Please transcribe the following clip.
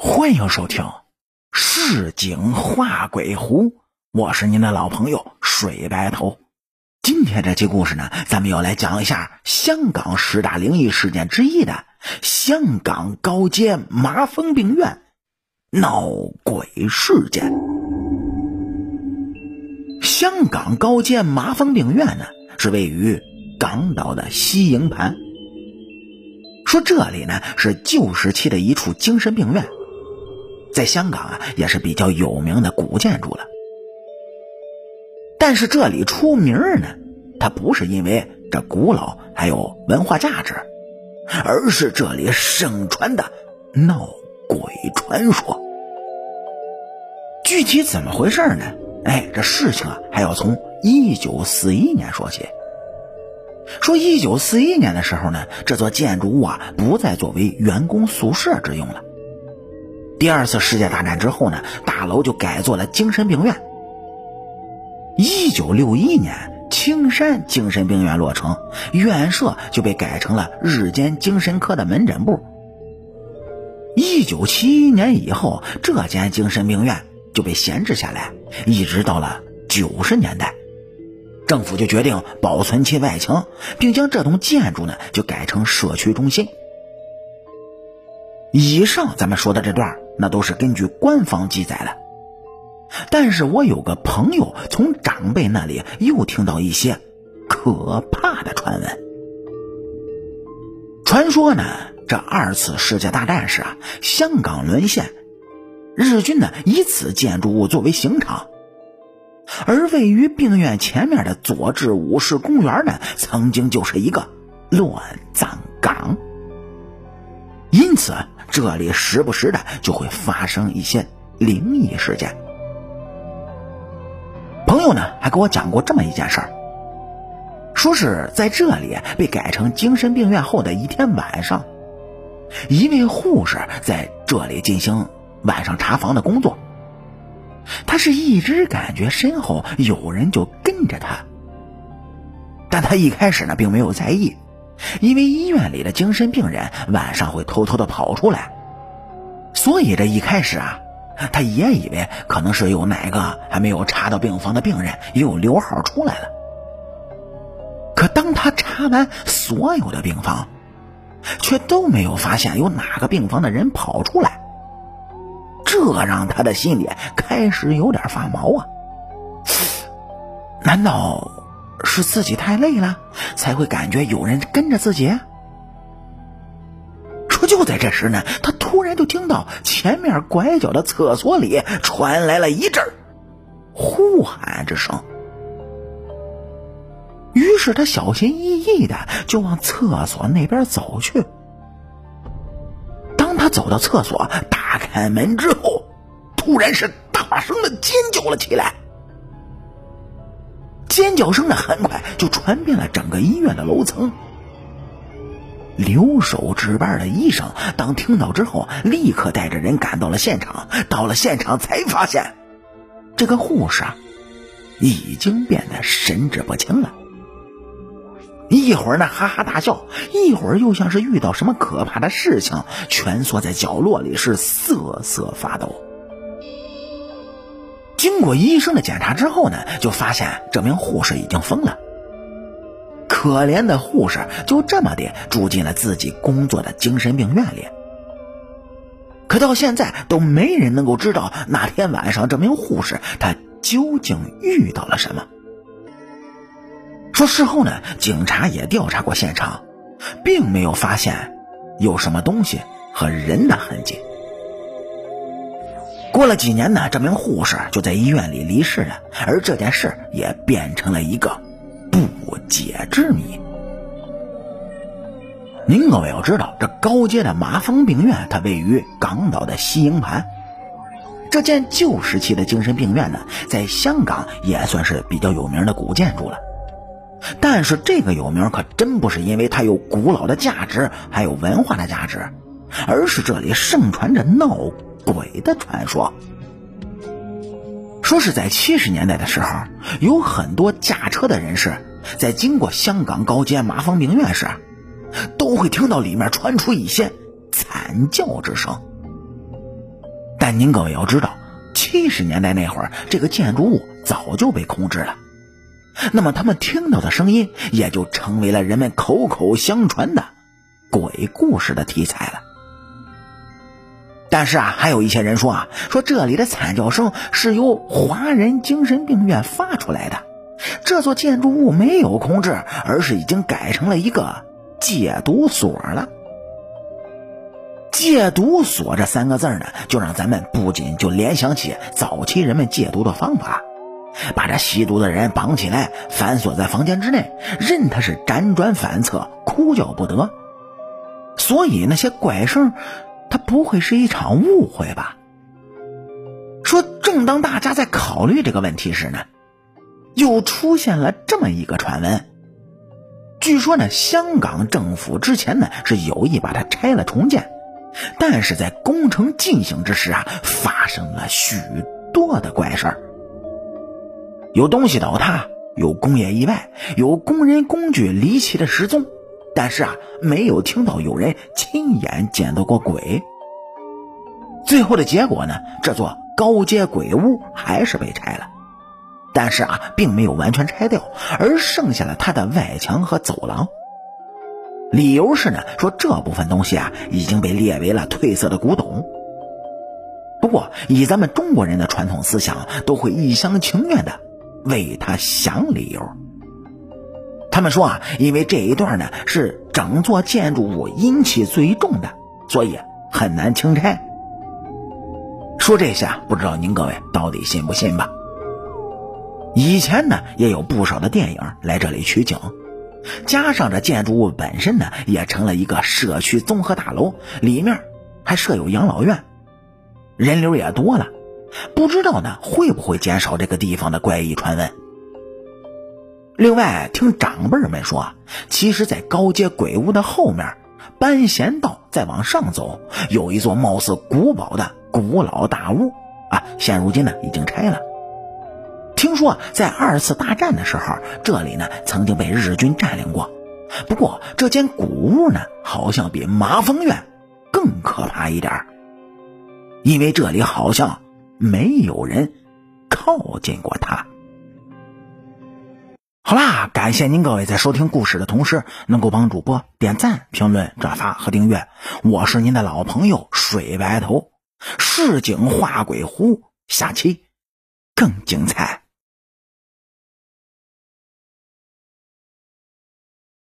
欢迎收听《市井画鬼狐》，我是您的老朋友水白头。今天这期故事呢，咱们要来讲一下香港十大灵异事件之一的香港高街麻风病院闹鬼事件。香港高街麻风病院呢，是位于港岛的西营盘。说这里呢是旧时期的一处精神病院。在香港啊，也是比较有名的古建筑了。但是这里出名呢，它不是因为这古老还有文化价值，而是这里盛传的闹鬼传说。具体怎么回事呢？哎，这事情啊，还要从一九四一年说起。说一九四一年的时候呢，这座建筑物啊，不再作为员工宿舍之用了。第二次世界大战之后呢，大楼就改做了精神病院。一九六一年，青山精神病院落成，院舍就被改成了日间精神科的门诊部。一九七一年以后，这间精神病院就被闲置下来，一直到了九十年代，政府就决定保存其外墙，并将这栋建筑呢就改成社区中心。以上咱们说的这段，那都是根据官方记载的。但是我有个朋友从长辈那里又听到一些可怕的传闻。传说呢，这二次世界大战时啊，香港沦陷，日军呢以此建筑物作为刑场，而位于病院前面的佐治五世公园呢，曾经就是一个乱葬岗，因此。这里时不时的就会发生一些灵异事件。朋友呢还给我讲过这么一件事儿，说是在这里被改成精神病院后的一天晚上，一位护士在这里进行晚上查房的工作，他是一直感觉身后有人就跟着他，但他一开始呢并没有在意。因为医院里的精神病人晚上会偷偷的跑出来，所以这一开始啊，他也以为可能是有哪个还没有查到病房的病人又溜号出来了。可当他查完所有的病房，却都没有发现有哪个病房的人跑出来，这让他的心里开始有点发毛啊！难道？是自己太累了，才会感觉有人跟着自己。说就在这时呢，他突然就听到前面拐角的厕所里传来了一阵呼喊之声。于是他小心翼翼的就往厕所那边走去。当他走到厕所，打开门之后，突然是大声的尖叫了起来。尖叫声呢，很快就传遍了整个医院的楼层。留守值班的医生当听到之后，立刻带着人赶到了现场。到了现场，才发现这个护士啊，已经变得神志不清了。一会儿呢哈哈大笑，一会儿又像是遇到什么可怕的事情，蜷缩在角落里是瑟瑟发抖。经过医生的检查之后呢，就发现这名护士已经疯了。可怜的护士就这么的住进了自己工作的精神病院里。可到现在都没人能够知道那天晚上这名护士她究竟遇到了什么。说事后呢，警察也调查过现场，并没有发现有什么东西和人的痕迹。过了几年呢，这名护士就在医院里离世了，而这件事也变成了一个不解之谜。您各位要知道，这高街的麻风病院，它位于港岛的西营盘。这间旧时期的精神病院呢，在香港也算是比较有名的古建筑了。但是这个有名可真不是因为它有古老的价值，还有文化的价值，而是这里盛传着闹。鬼的传说，说是在七十年代的时候，有很多驾车的人士在经过香港高街麻风病院时，都会听到里面传出一些惨叫之声。但您各位要知道，七十年代那会儿，这个建筑物早就被控制了。那么他们听到的声音，也就成为了人们口口相传的鬼故事的题材了。但是啊，还有一些人说啊，说这里的惨叫声是由华人精神病院发出来的，这座建筑物没有空置，而是已经改成了一个戒毒所了。戒毒所这三个字呢，就让咱们不仅就联想起早期人们戒毒的方法，把这吸毒的人绑起来，反锁在房间之内，任他是辗转反侧，哭叫不得。所以那些怪声。他不会是一场误会吧？说，正当大家在考虑这个问题时呢，又出现了这么一个传闻。据说呢，香港政府之前呢是有意把它拆了重建，但是在工程进行之时啊，发生了许多的怪事儿，有东西倒塌，有工业意外，有工人工具离奇的失踪。但是啊，没有听到有人亲眼见到过鬼。最后的结果呢，这座高阶鬼屋还是被拆了，但是啊，并没有完全拆掉，而剩下了它的外墙和走廊。理由是呢，说这部分东西啊已经被列为了褪色的古董。不过，以咱们中国人的传统思想，都会一厢情愿的为他想理由。他们说啊，因为这一段呢是整座建筑物阴气最重的，所以很难清拆。说这些，不知道您各位到底信不信吧？以前呢也有不少的电影来这里取景，加上这建筑物本身呢也成了一个社区综合大楼，里面还设有养老院，人流也多了，不知道呢会不会减少这个地方的怪异传闻。另外，听长辈们说，其实，在高阶鬼屋的后面，搬贤道再往上走，有一座貌似古堡的古老大屋啊，现如今呢已经拆了。听说在二次大战的时候，这里呢曾经被日军占领过。不过，这间古屋呢，好像比麻风院更可怕一点，因为这里好像没有人靠近过它。好啦，感谢您各位在收听故事的同时，能够帮主播点赞、评论、转发和订阅。我是您的老朋友水白头，市井画鬼狐，下期更精彩。